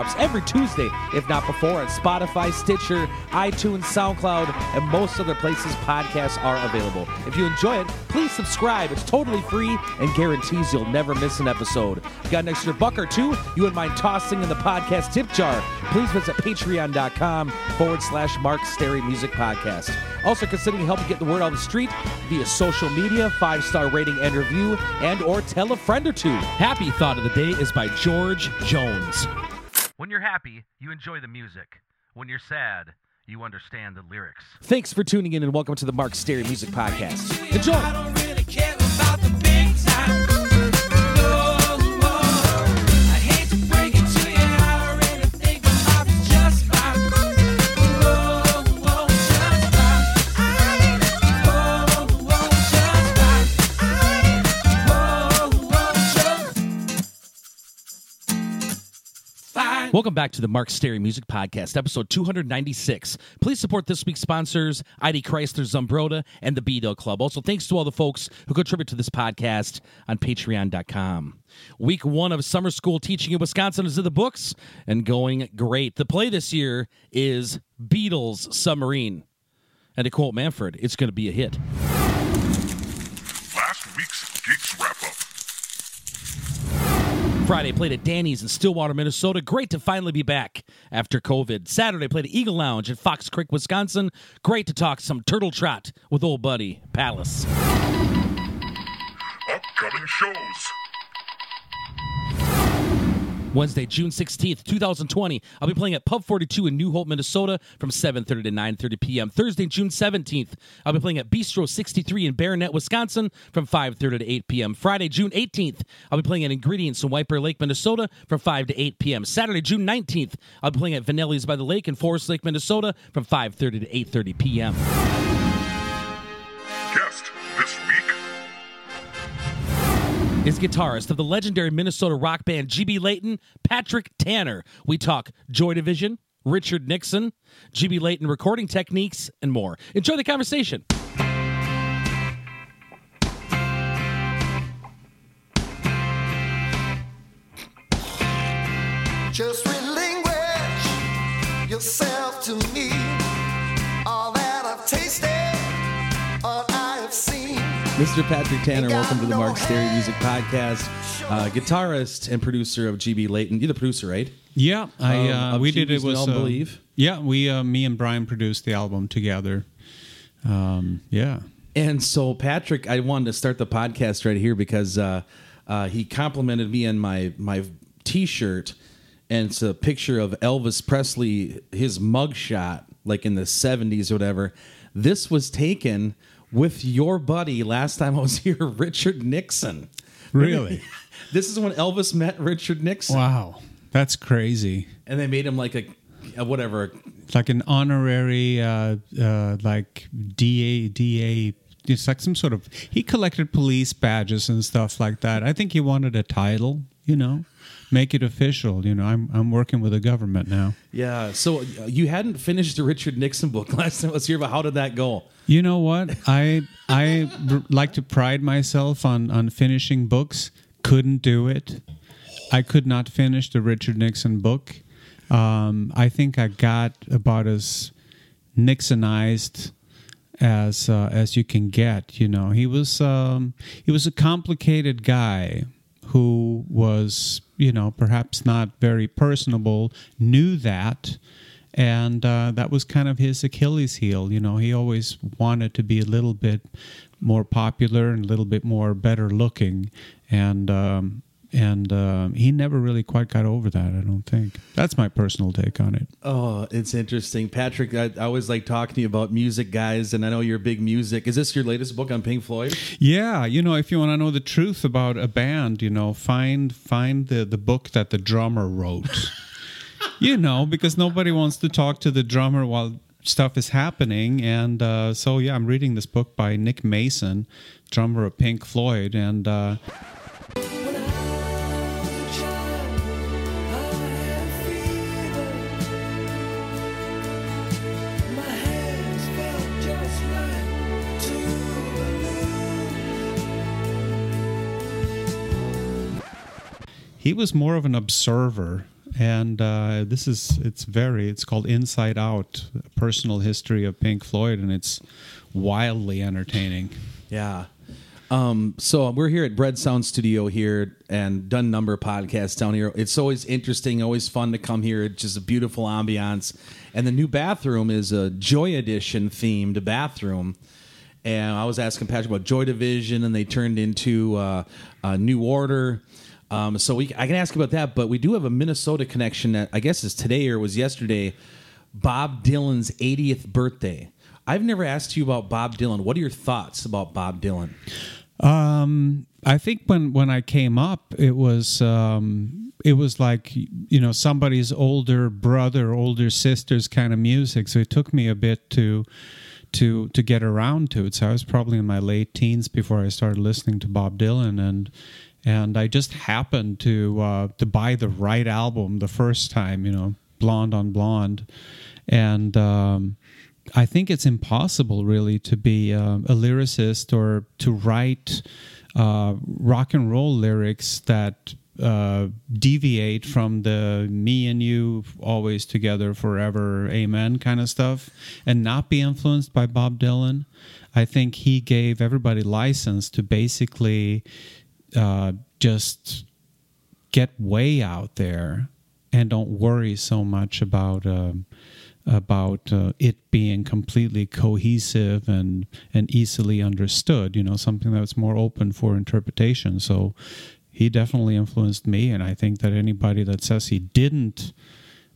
drops every Tuesday, if not before, on Spotify, Stitcher, iTunes, SoundCloud, and most other places podcasts are available. If you enjoy it, please subscribe. It's totally free and guarantees you'll never miss an episode. Got an extra buck or two you wouldn't mind tossing in the podcast tip jar? Please visit patreon.com forward slash Mark Stary Music Podcast. Also considering helping get the word out on the street via social media, five star rating and review, and or tell a friend or two. Happy Thought of the Day is by George Jones. When you're happy, you enjoy the music. When you're sad, you understand the lyrics. Thanks for tuning in and welcome to the Mark Stary Music Podcast. Enjoy. Welcome back to the Mark Stary Music Podcast, episode 296. Please support this week's sponsors, ID Chrysler Zumbrota and the B-Dog Club. Also, thanks to all the folks who contribute to this podcast on patreon.com. Week one of summer school teaching in Wisconsin is in the books and going great. The play this year is Beatles Submarine. And to quote Manfred, it's going to be a hit. Last week's Geeks Wrap Up. Friday played at Danny's in Stillwater, Minnesota. Great to finally be back after COVID. Saturday played at Eagle Lounge in Fox Creek, Wisconsin. Great to talk some turtle trot with old buddy Palace. Upcoming shows. Wednesday, June 16th, 2020. I'll be playing at Pub 42 in New Hope, Minnesota from 7.30 to 9.30 p.m. Thursday, June 17th, I'll be playing at Bistro 63 in Barronett, Wisconsin from 5.30 to 8 p.m. Friday, June 18th, I'll be playing at Ingredients in White Bear Lake, Minnesota from 5 to 8 p.m. Saturday, June 19th, I'll be playing at Vannelli's by the Lake in Forest Lake, Minnesota from 5.30 to 8.30 p.m. is guitarist of the legendary Minnesota rock band GB Leighton, Patrick Tanner. We talk Joy Division, Richard Nixon, GB Leighton recording techniques, and more. Enjoy the conversation. Just relinquish Mr. Patrick Tanner, welcome to the Mark Stary Music Podcast. Uh, guitarist and producer of GB Leighton. You're the producer, right? Yeah, I Um, uh, of we did it was uh, Believe? Yeah, we uh, me and Brian produced the album together. Um, yeah, And so, Patrick, I wanted to start the podcast right here because uh, uh, he complimented me on my my T-shirt, and it's a picture of Elvis Presley, his mugshot, like in the '70s or whatever. This was taken with your buddy last time I was here, Richard Nixon. Really? this is when Elvis met Richard Nixon, wow, that's crazy. and they made him like a, a whatever. Like an honorary, uh, uh, like DA DA. It's like some sort of. He collected police badges and stuff like that. I think he wanted a title. You know, make it official. You know, I'm I'm working with the government now. Yeah. So uh, you hadn't finished the Richard Nixon book last time I was here, but how did that go? You know what? I I like to pride myself on on finishing books. Couldn't do it. I could not finish the Richard Nixon book. Um, I think I got about as Nixonized as uh, as you can get. You know, he was um, he was a complicated guy who was you know perhaps not very personable. Knew that and uh, that was kind of his Achilles heel. You know, he always wanted to be a little bit more popular and a little bit more better looking, and um, and um, he never really quite got over that. I don't think. That's my personal take on it. Oh, it's interesting, Patrick. I, I always like talking to you about music, guys, and I know you're big music. Is this your latest book on Pink Floyd? Yeah, you know, if you want to know the truth about a band, you know, find find the the book that the drummer wrote. you know, because nobody wants to talk to the drummer while stuff is happening. And uh, so, yeah, I'm reading this book by Nick Mason, drummer of Pink Floyd, and. Uh, he was more of an observer and uh, this is it's very it's called inside out personal history of pink floyd and it's wildly entertaining Yeah. Um, so we're here at Bread Sound Studio here and done number of podcasts down here. It's always interesting, always fun to come here. It's just a beautiful ambiance. And the new bathroom is a Joy Division themed bathroom. And I was asking Patrick about Joy Division, and they turned into uh, a New Order. Um, so we, I can ask about that, but we do have a Minnesota connection that I guess is today or was yesterday. Bob Dylan's 80th birthday. I've never asked you about Bob Dylan. What are your thoughts about Bob Dylan? um, i think when when i came up it was um, it was like you know somebody's older brother older sister's kind of music so it took me a bit to to to get around to it so i was probably in my late teens before i started listening to bob dylan and and i just happened to uh to buy the right album the first time you know blonde on blonde and um I think it's impossible, really, to be uh, a lyricist or to write uh, rock and roll lyrics that uh, deviate from the me and you always together forever, amen kind of stuff, and not be influenced by Bob Dylan. I think he gave everybody license to basically uh, just get way out there and don't worry so much about um, about uh, it being completely cohesive and and easily understood. You know, something that's more open for interpretation. So he definitely influenced me, and I think that anybody that says he didn't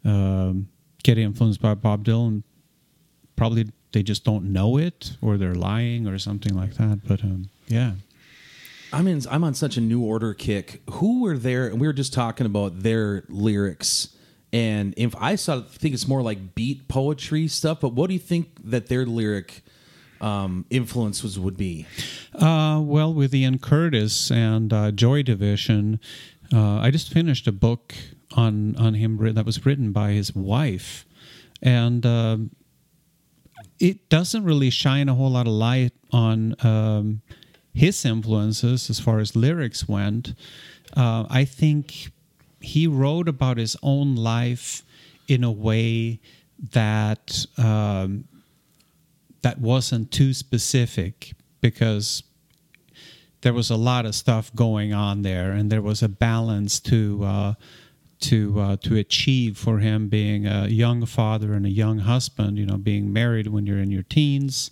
um, get influenced by Bob Dylan probably they just don't know it or they're lying or something like that. But um, yeah. I'm in. I'm on such a new order kick. Who were there? And we were just talking about their lyrics. And if I saw, think it's more like beat poetry stuff. But what do you think that their lyric um, influence was would be? Uh, well, with Ian Curtis and uh, Joy Division, uh, I just finished a book on on him that was written by his wife, and um it doesn't really shine a whole lot of light on um, his influences as far as lyrics went. Uh, I think he wrote about his own life in a way that um, that wasn't too specific because there was a lot of stuff going on there, and there was a balance to uh, to uh, to achieve for him being a young father and a young husband. You know, being married when you're in your teens,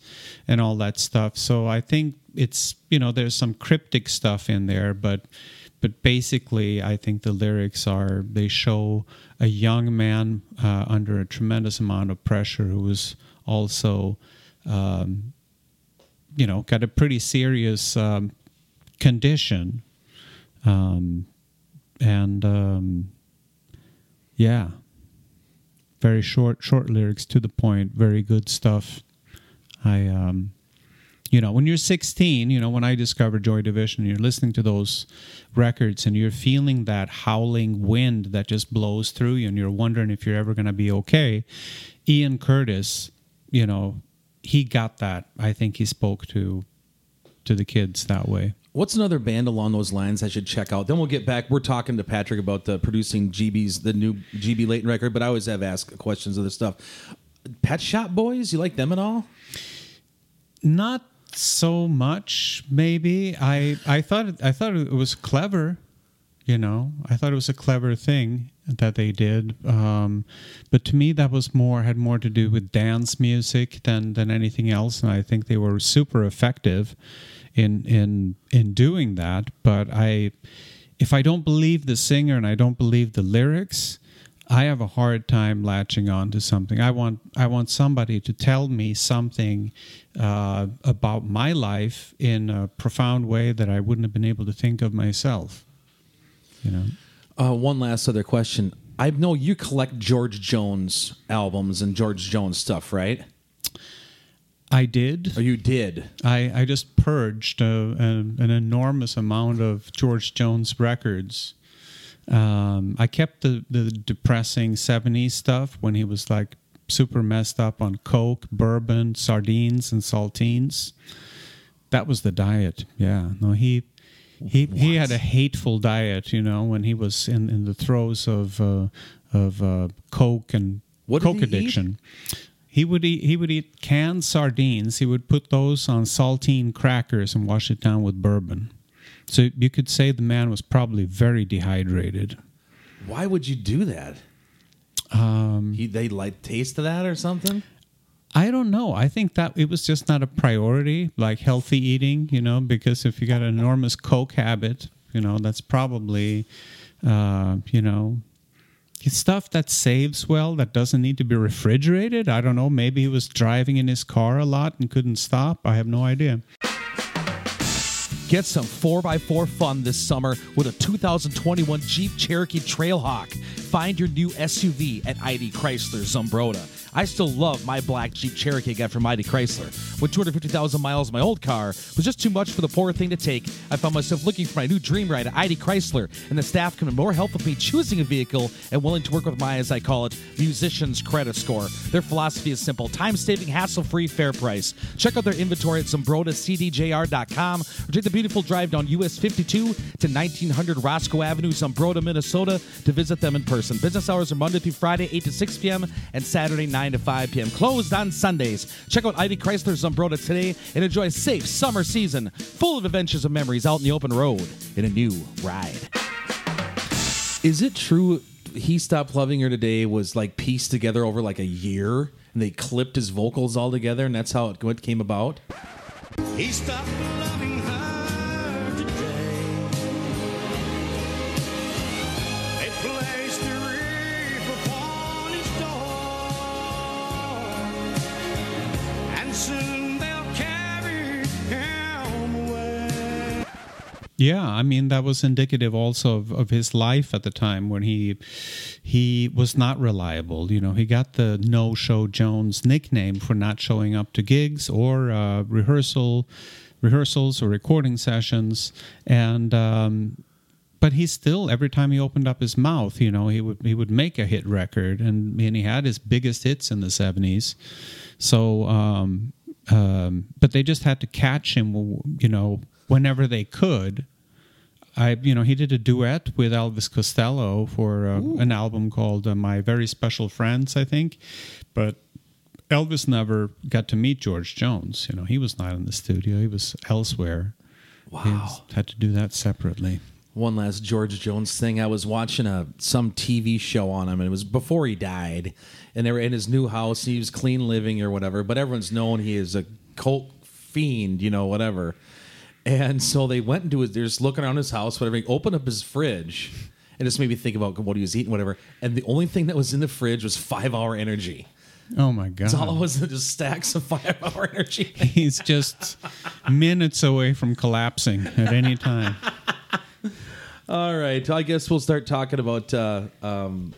and all that stuff. So I think it's you know there's some cryptic stuff in there, but but basically I think the lyrics are they show a young man uh, under a tremendous amount of pressure who is also um, you know got a pretty serious um, condition. Um, and um, yeah. Very short short lyrics to the point. Very good stuff. I um you know when you're 16 you know when i discovered joy division you're listening to those records and you're feeling that howling wind that just blows through you and you're wondering if you're ever going to be okay ian curtis you know he got that i think he spoke to to the kids that way What's another band along those lines I should check out? Then we'll get back. We're talking to Patrick about the producing GB's the new GB Leighton record, but I always have asked questions of this stuff. Pet Shop Boys, you like them at all? not so much maybe. I i thought i thought it was clever you know? I thought it was a clever thing that they did um but to me that was more had more to do with dance music than than anything else and i think they were super effective in in in doing that but i if i don't believe the singer and i don't believe the lyrics I have a hard time latching on to something. I want I want somebody to tell me something uh, about my life in a profound way that I wouldn't have been able to think of myself. You know, Uh, one last other question. I know you collect George Jones albums and George Jones stuff, right? I did. Oh, you did? I, I just purged a, an, an enormous amount of George Jones records. Um, I kept the, the depressing 70s stuff when he was like super messed up on coke, bourbon, sardines, and saltines. That was the diet. Yeah. No, he he he had a hateful diet, you know, when he was in, in the throes of uh, of uh, coke and What coke he eat? addiction. He would eat he would eat canned sardines. He would put those on saltine crackers and wash it down with bourbon. So you could say the man was probably very dehydrated. Why would you do that? Um, He, they like taste of that or something? I don't know. I think that it was just not a priority, like healthy eating, you know, because if you got an enormous Coke habit, you know, that's probably, uh, you know, stuff that saves well, that doesn't need to be refrigerated. I don't know. Maybe he was driving in his car a lot and couldn't stop. I have no idea. Get some 4x4 fun this summer with a 2021 Jeep Cherokee Trailhawk. Find your new SUV at ID Chrysler Zumbrota. I still love my black Jeep Cherokee I got from ID Chrysler. With 250,000 miles, my old car was just too much for the poor thing to take. I found myself looking for my new dream ride at ID Chrysler, and the staff can more help with me choosing a vehicle and willing to work with my, as I call it, musician's credit score. Their philosophy is simple time saving, hassle free, fair price. Check out their inventory at ZumbrotaCDJR.com or take the beautiful drive down US 52 to 1900 Roscoe Avenue, Zumbrota, Minnesota to visit them in person. Business hours are Monday through Friday, 8 to 6 p.m., and Saturday, 9 to 5 p.m. Closed on Sundays. Check out ID Chrysler's Zumbrota today and enjoy a safe summer season full of adventures and memories out in the open road in a new ride. Is it true he stopped loving her today was like pieced together over like a year and they clipped his vocals all together and that's how it came about? He stopped Yeah, I mean that was indicative also of, of his life at the time when he he was not reliable. You know, he got the No Show Jones nickname for not showing up to gigs or uh, rehearsal rehearsals or recording sessions, and um, but he still every time he opened up his mouth, you know, he would he would make a hit record, and, and he had his biggest hits in the seventies. So, um, um, but they just had to catch him, you know, whenever they could. I, you know, he did a duet with Elvis Costello for uh, an album called uh, "My Very Special Friends," I think, but Elvis never got to meet George Jones. You know, he was not in the studio; he was elsewhere. He Wow. had to do that separately. One last George Jones thing. I was watching a some TV show on him, and it was before he died. And they were in his new house. He was clean living or whatever, but everyone's known he is a coke fiend, you know, whatever. And so they went into his. They're just looking around his house, whatever. He opened up his fridge, and just made me think about what he was eating, whatever. And the only thing that was in the fridge was Five Hour Energy. Oh my God! It's all it was. Just stacks of Five Hour Energy. He's just minutes away from collapsing at any time. All right, I guess we'll start talking about uh, um,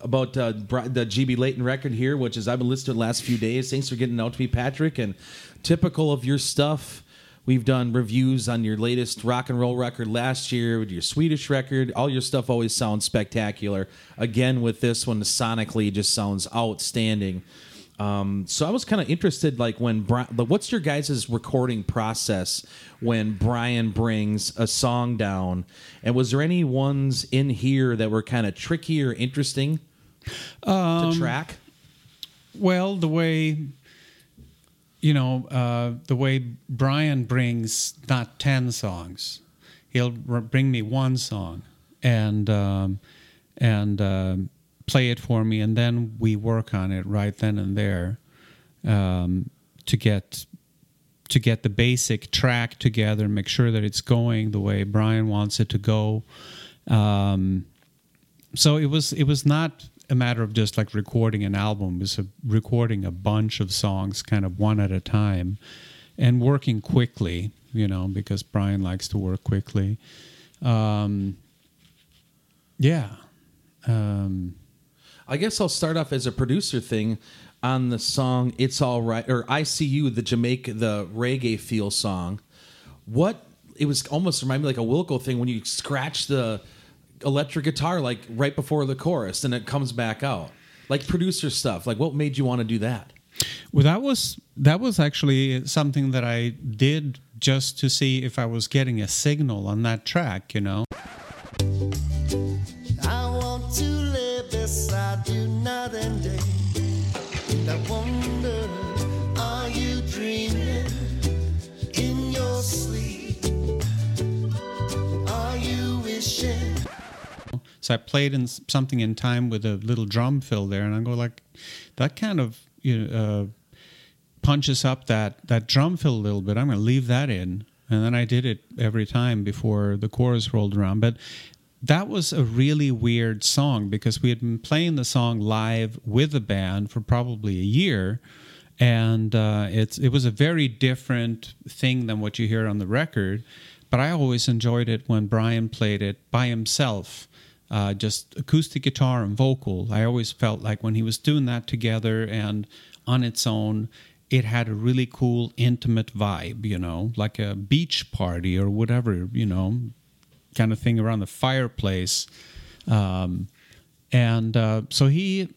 about uh, the GB Leighton record here, which is I've been listening to the last few days. Thanks for getting out to me, Patrick. And typical of your stuff, we've done reviews on your latest rock and roll record last year, with your Swedish record. All your stuff always sounds spectacular. Again, with this one, sonically, just sounds outstanding. Um, so I was kind of interested, like when Brian, like, what's your guys' recording process when Brian brings a song down? And was there any ones in here that were kind of tricky or interesting to track? Well, the way you know, uh, the way Brian brings not ten songs, he'll bring me one song and um, and um play it for me, and then we work on it right then and there um, to get to get the basic track together, make sure that it's going the way Brian wants it to go. Um, so it was it was not a matter of just like recording an album is a, recording a bunch of songs kind of one at a time and working quickly you know because brian likes to work quickly um, yeah Um, I guess I'll start off as a producer thing on the song "It's All Right" or "I See You," the Jamaica, the reggae feel song. What it was almost reminded me like a Wilco thing when you scratch the electric guitar like right before the chorus and it comes back out, like producer stuff. Like, what made you want to do that? Well, that was that was actually something that I did just to see if I was getting a signal on that track. You know, so I played in something in time with a little drum fill there, and I go like, that kind of you know, uh, punches up that that drum fill a little bit. I'm going to leave that in, and then I did it every time before the chorus rolled around. But that was a really weird song because we had been playing the song live with the band for probably a year, and uh, it's it was a very different thing than what you hear on the record. But I always enjoyed it when Brian played it by himself, uh, just acoustic guitar and vocal. I always felt like when he was doing that together and on its own, it had a really cool, intimate vibe, you know, like a beach party or whatever, you know, kind of thing around the fireplace. Um, and uh, so he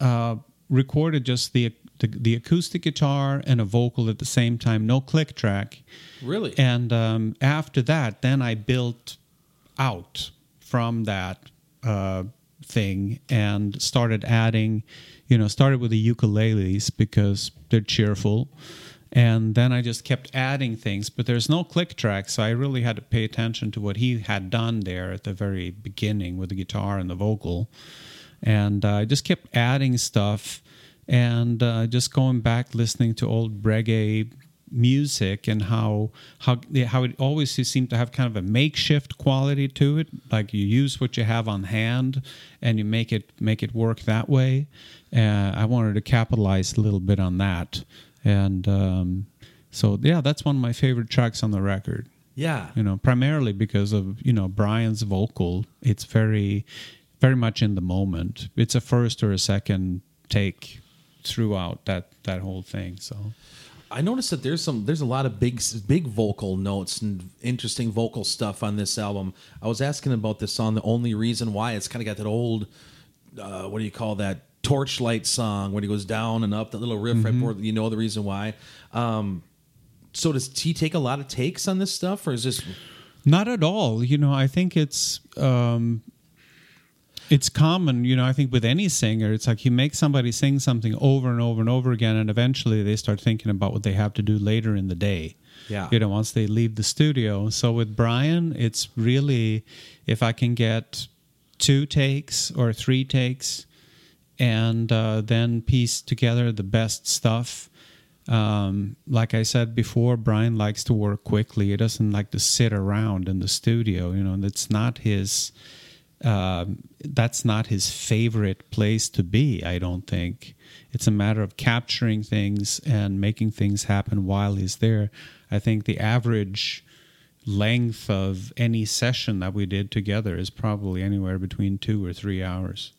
uh, recorded just the, the the acoustic guitar and a vocal at the same time, no click track. Really? And um, after that, then I built out from that uh, thing and started adding, you know, started with the ukuleles because they're cheerful. And then I just kept adding things, but there's no click track, so I really had to pay attention to what he had done there at the very beginning with the guitar and the vocal. And uh, I just kept adding stuff and uh, just going back listening to old reggae music and how how how it always seemed to have kind of a makeshift quality to it. Like you use what you have on hand and you make it make it work that way. Uh, i wanted to capitalize a little bit on that. And um, so yeah that's one of my favorite tracks on the record. Yeah. you know primarily because of you know brian's vocal. It's very very much in the moment. It's a first or a second take throughout that that whole thing so I noticed that there's some there's a lot of big big vocal notes and interesting vocal stuff on this album. I was asking about this song, the only reason why it's kind of got that old uh, what do you call that torchlight song when he goes down and up that little riff right before you know the reason why. Um, so does he take a lot of takes on this stuff, or is this Not at all. You know, I think it's um, it's common. You know, I think with any singer, it's like you make somebody sing something over and over and over again, and eventually they start thinking about what they have to do later in the day. Yeah. You know, once they leave the studio. So with Brian, it's really if I can get two takes or three takes, and uh, then piece together the best stuff. Um, like I said before, Brian likes to work quickly. He doesn't like to sit around in the studio. You know, and it's not his. Um, that's not his favorite place to be. I don't think it's a matter of capturing things and making things happen while he's there. I think the average length of any session that we did together is probably anywhere between two or three hours.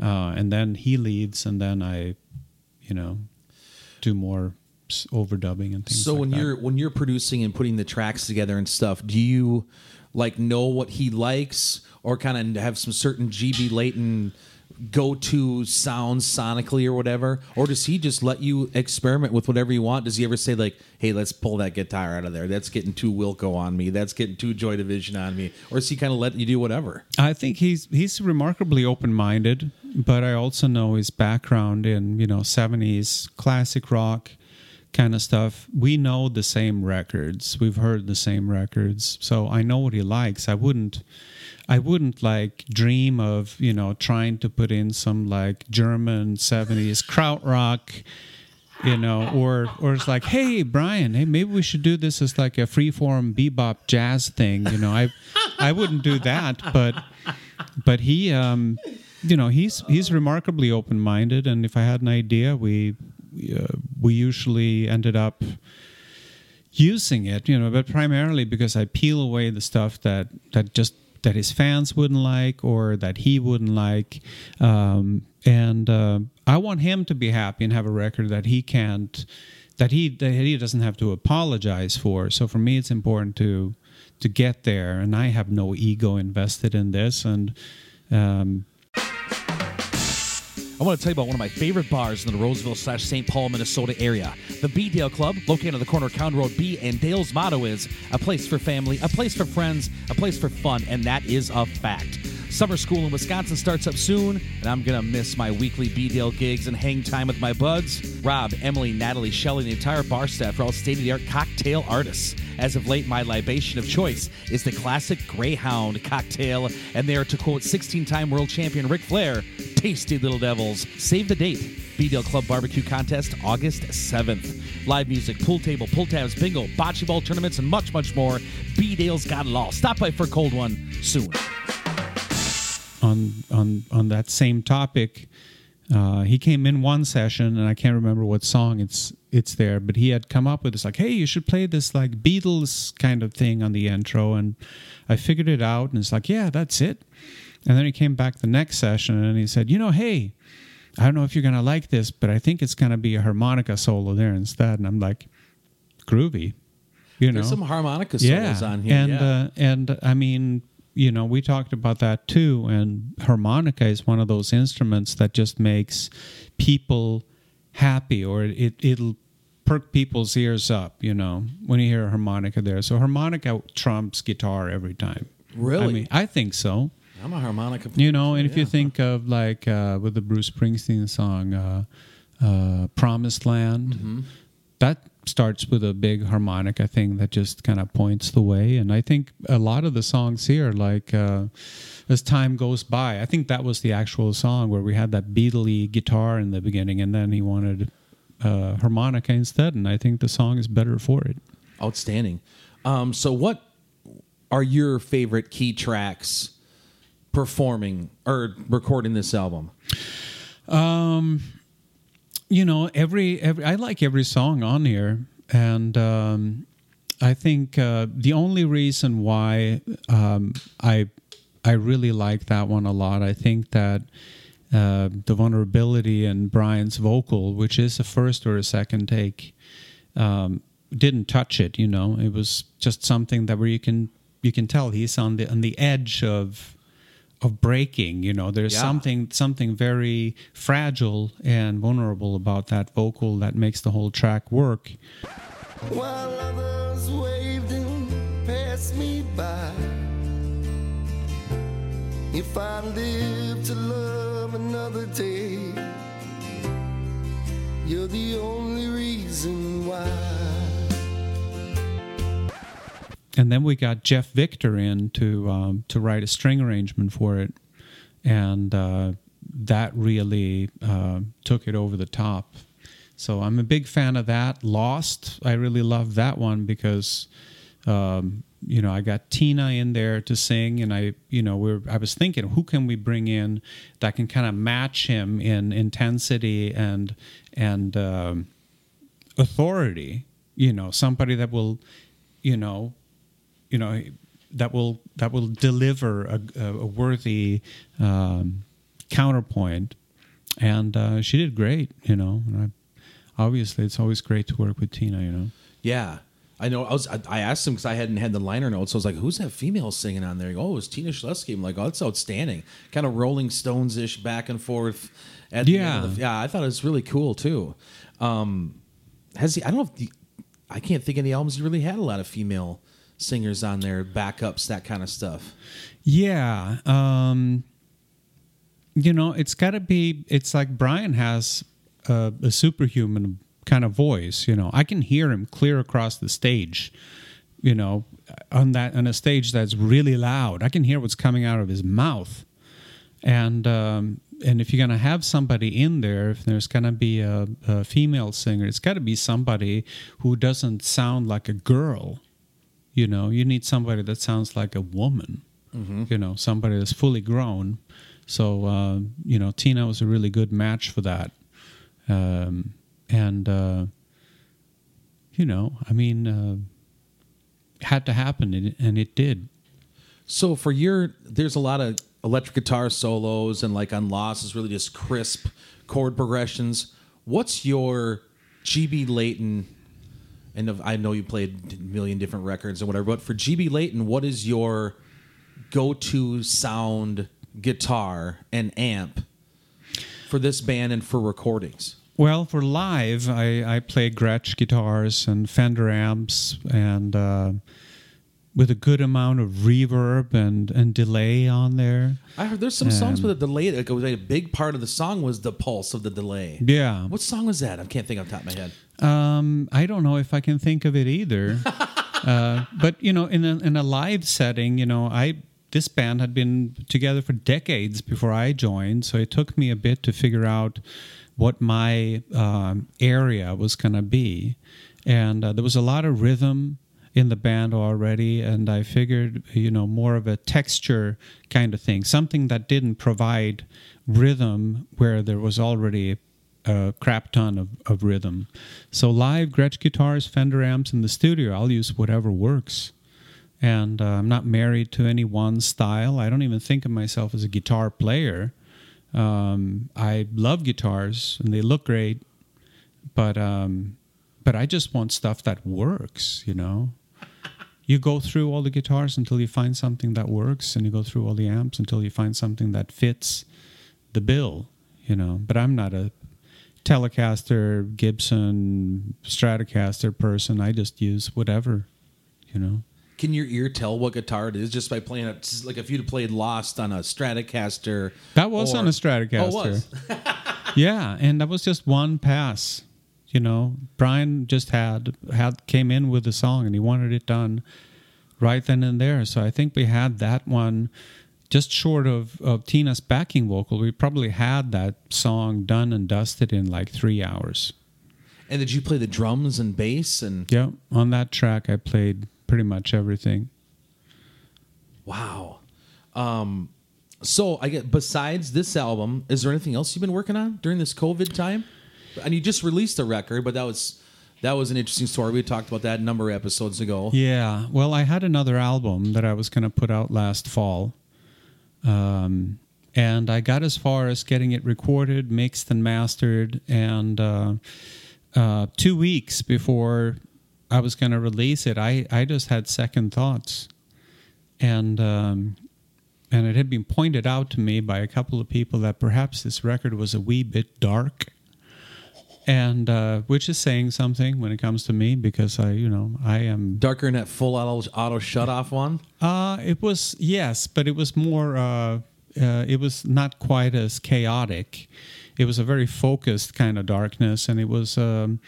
Uh, and then he leaves, and then I, you know, do more overdubbing and things. so like when that. you're when you're producing and putting the tracks together and stuff do you like know what he likes or kind of have some certain gb Leighton go-to sounds sonically or whatever? Or does he just let you experiment with whatever you want? Does he ever say like hey let's pull that guitar out of there. That's getting too wilco on me. That's getting too joy division on me. Or does he kind of let you do whatever? I think he's he's remarkably open minded, but I also know his background in you know seventies classic rock kind of stuff. We know the same records. We've heard the same records, so I know what he likes. I wouldn't. I wouldn't like dream of you know trying to put in some like German seventies krautrock, you know, or or it's like, hey Brian, hey maybe we should do this as like a freeform bebop jazz thing. You know, I I wouldn't do that, but but he um you know he's he's remarkably open minded, and if I had an idea, we we, uh, we usually ended up using it, you know, but primarily because I peel away the stuff that that just that his fans wouldn't like or that he wouldn't like. Um, and uh, I want him to be happy and have a record that he can't, that he that he doesn't have to apologize for. So for me, it's important to to get there, and I have no ego invested in this, and. Um, I want to tell you about one of my favorite bars in the Roseville slash St. Paul, Minnesota area. The B Dale Club, located on the corner of County Road B, and Dale's motto is a place for family, a place for friends, a place for fun, and that is a fact. Summer school in Wisconsin starts up soon, and I'm going to miss my weekly B Dale gigs and hang time with my buds. Rob, Emily, Natalie, Shelley, and the entire bar staff are all state of the art cocktail artists. As of late, my libation of choice is the classic Greyhound cocktail, and they are, to quote 16 time world champion Ric Flair, tasty little devils. Save the date. B-Dale Club Barbecue Contest, August 7th. Live music, pool table, pull tabs, bingo, bocce ball tournaments, and much, much more. B-Dale's got it all. Stop by for a cold one soon. on on on that same topic. Uh, he came in one session, and I can't remember what song it's it's there, but he had come up with this like, "Hey, you should play this like Beatles kind of thing on the intro," and I figured it out, and it's like, "Yeah, that's it." And then he came back the next session, and he said, "You know, hey, I don't know if you're gonna like this, but I think it's gonna be a harmonica solo there instead." And I'm like, "Groovy," you know. There's some harmonica solos yeah. on here. And yeah. uh, and I mean, you know, we talked about that too. And harmonica is one of those instruments that just makes people happy, or it it'll perk people's ears up. You know, when you hear a harmonica there. So harmonica trumps guitar every time. Really? I mean, I think so. I'm a harmonica Player. You know, and if you think of like uh, with the Bruce Springsteen song, uh, uh, "Promised Land," Mm-hmm. that starts with a big harmonica thing that just kind of points the way. And I think a lot of the songs here, like uh, as time goes by, I think that was the actual song where we had that Beatley guitar in the beginning, and then he wanted uh, harmonica instead. And I think the song is better for it. Outstanding. Um, so, what are your favorite key tracks performing or recording this album? you know every every i like every song on here and um i think uh the only reason why um i i really like that one a lot i think that uh the vulnerability in brian's vocal which is a first or a second take um didn't touch it you know it was just something that where you can you can tell he's on the on the edge of of breaking you know there's Yeah. something something very fragile and vulnerable about that vocal that makes the whole track work while others waved and passed me by. If I live to love another day, you're the only reason why. And then we got Jeff Victor in to um, to write a string arrangement for it, and uh, that really uh, took it over the top. So I'm a big fan of that. Lost, I really love that one because um, you know I got Tina in there to sing, and I you know we're I was thinking who can we bring in that can kind of match him in intensity and and um, authority. You know, somebody that will you know you know that will that will deliver a, a worthy um, counterpoint and uh, she did great you know and I, obviously it's always great to work with tina you know Yeah. I know. I was. I, I asked him because I hadn't had the liner notes. So I was like, "Who's that female singing on there?" Go, oh, it's Tina Schlieske. I'm like, "Oh, that's outstanding." Kind of Rolling Stones ish, back and forth. At the end of Yeah. the- yeah. I thought it was really cool too. Um, has he? I don't know if the, I can't think of any albums he really had a lot of female singers on there, backups, that kind of stuff. yeah um, you know it's got to be it's like brian has a, a superhuman kind of voice you know i can hear him clear across the stage you know on that on a stage that's really loud i can hear what's coming out of his mouth and um, and if you're gonna have somebody in there, if there's gonna be a, a female singer, it's got to be somebody who doesn't sound like a girl. You know, you need somebody that sounds like a woman. You know, somebody that's fully grown. So uh, you know, Tina was a really good match for that. Um, and uh, you know, I mean, uh, had to happen, and it, and it did. So for your, there's a lot of electric guitar solos and like on Lost is really just crisp chord progressions. What's your GB Leighton? And I know you played a million different records and whatever, but for GB Leighton, what is your go-to sound guitar and amp for this band and for recordings? Well, for live, I, I play Gretsch guitars and Fender amps, and uh, with a good amount of reverb and, and delay on there. I heard there's some songs with a delay. Like like a big part of the song was the pulse of the delay. Yeah. What song was that? I can't think off the top of my head. Um, I don't know if I can think of it either. uh, but you know, in a, in a live setting, you know, I this band had been together for decades before I joined, so it took me a bit to figure out what my um, area was going to be, and uh, there was a lot of rhythm in the band already, and I figured, you know, more of a texture kind of thing, something that didn't provide rhythm where there was already a crap ton of, of rhythm. So live Gretsch guitars, Fender amps in the studio, I'll use whatever works. And uh, I'm not married to any one style. I don't even think of myself as a guitar player. Um, I love guitars and they look great, but um, but I just want stuff that works. You know, you go through all the guitars until you find something that works, and you go through all the amps until you find something that fits the bill. You know, but I'm not a Telecaster, Gibson, Stratocaster person. I just use whatever. You know. Can your ear tell what guitar it is just by playing it? Like if you'd played Lost on a Stratocaster. That was or- on a Stratocaster. Oh, yeah, and that was just one pass. You know, Brian just had had came in with the song and he wanted it done right then and there. So I think we had that one just short of, of Tina's backing vocal. We probably had that song done and dusted in like three hours. And did you play the drums and bass and? Yeah, on that track I played pretty much everything. Wow. Um, so I get besides this album, is there anything else you've been working on during this COVID time? And you just released a record, but that was that was an interesting story. We talked about that a number of episodes ago. Yeah. Well, I had another album that I was going to put out last fall. Um, and I got as far as getting it recorded, mixed, and mastered. And uh, uh, two weeks before I was going to release it, I, I just had second thoughts. And. Um, and it had been pointed out to me by a couple of people that perhaps this record was a wee bit dark and uh, which is saying something when it comes to me because I, you know, I am. Darker than that full auto, auto shut off one. Uh, it was yes, but it was more. Uh, uh, it was not quite as chaotic. It was a very focused kind of darkness, and it was. Um,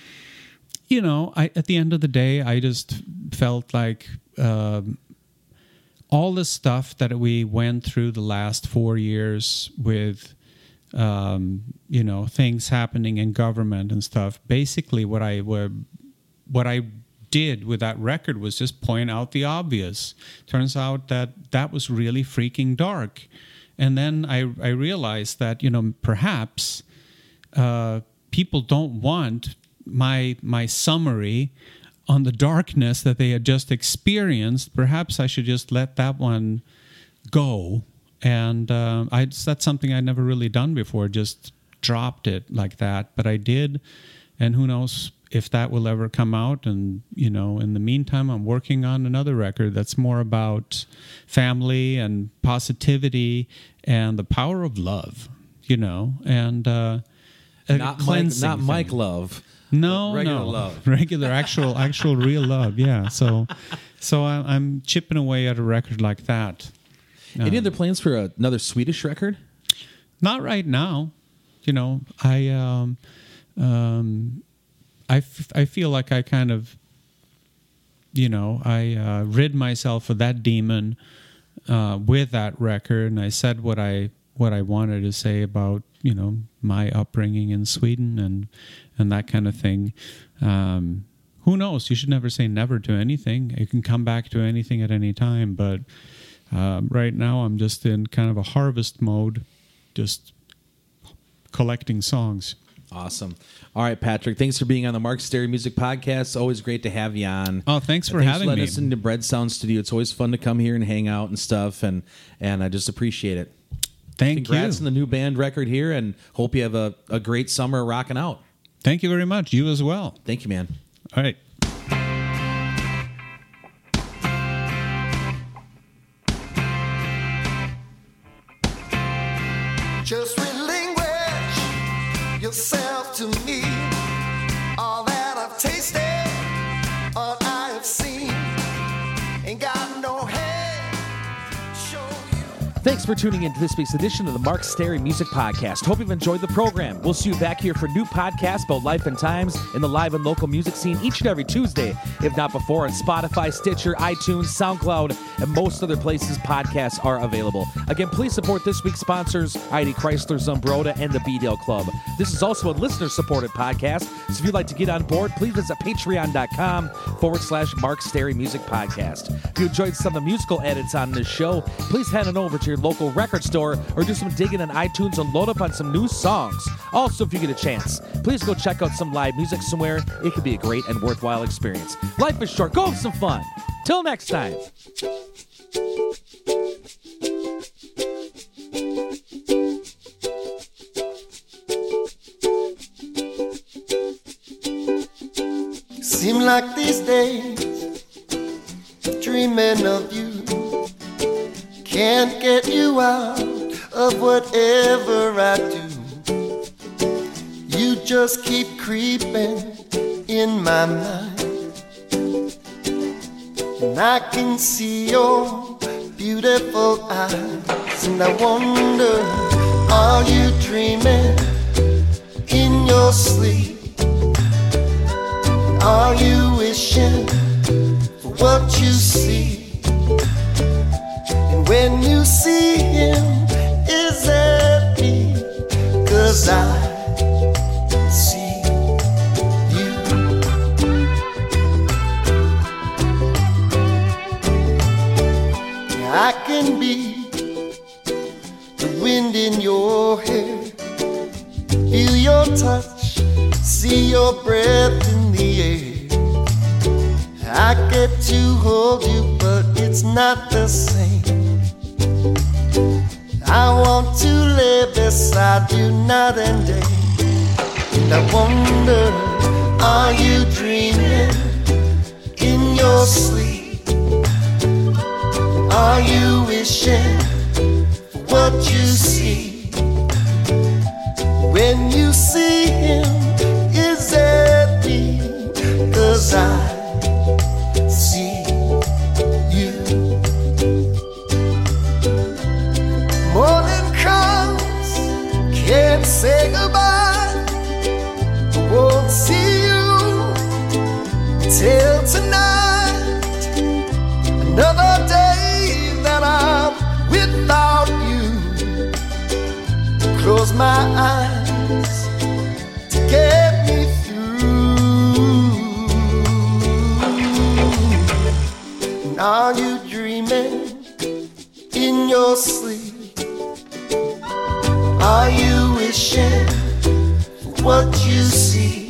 you know, I at the end of the day, I just felt like. Um, all the stuff that we went through the last four years with um, you know things happening in government and stuff basically what i would what i did with that record was just point out the obvious turns out that that was really freaking dark and then i i realized that you know perhaps uh, people don't want my my summary on the darkness that they had just experienced. Perhaps I should just let that one go. And uh, I that's something I'd never really done before. Just dropped it like that, but I did. And who knows if that will ever come out? And you know, in the meantime, I'm working on another record that's more about family and positivity and the power of love. You know, and uh, a Not Mike, not Mike. Love. No, regular no, love. regular, actual, actual, real love. Yeah. So, so I, I'm chipping away at a record like that. Any other plans for another Swedish record? Not right now. You know, I, um, um, I, f- I feel like I kind of, you know, I uh, rid myself of that demon uh, with that record, and I said what I what I wanted to say about you know my upbringing in Sweden and and that kind of thing. Um, who knows? You should never say never to anything. You can come back to anything at any time, but um, right now I'm just in kind of a harvest mode, just collecting songs. Awesome. All right, Patrick. Thanks for being on the Mark Stary Music Podcast. Always great to have you on. Oh, thanks for And having letting me. us into Bread Sound Studio. It's always fun to come here and hang out and stuff, and and I just appreciate it. Thank Congrats you. Congrats on the new band record here, and hope you have a, a great summer rocking out. Thank you very much. You as well. Thank you, man. All right. Just relinquish yourself Thanks for tuning in to this week's edition of the Mark Stary Music Podcast. Hope you've enjoyed the program. We'll see you back here for new podcasts about life and times in the live and local music scene each and every Tuesday, if not before, on Spotify, Stitcher, iTunes, SoundCloud, and most other places podcasts are available. Again, please support this week's sponsors, ID Chrysler, Zumbrota, and the B-Dale Club. This is also a listener-supported podcast, so if you'd like to get on board, please visit patreon.com forward slash Mark Stary Music Podcast. If you enjoyed some of the musical edits on this show, please head on over to your local record store or do some digging on iTunes and load up on some new songs. Also, if you get a chance, please go check out some live music somewhere. It could be a great and worthwhile experience. Life is short. Go have some fun. Till next time. Seem like these days, dreaming of you can't get you out of whatever I do. You just keep creeping in my mind, and I can see your beautiful eyes, and I wonder, are you dreaming in your sleep? Are you wishing for what you see? When you see him, is that me? Cause I see you. I can be the wind in your hair. Feel your touch, see your breath in the air. I get to hold you, but it's not the same. I want to lay beside you night and day. And I wonder, are you dreaming in your sleep? Are you wishing for what you see? When you see him, is it me? Cause I Close my eyes to get me through. And are you dreaming in your sleep? Are you wishing what you see?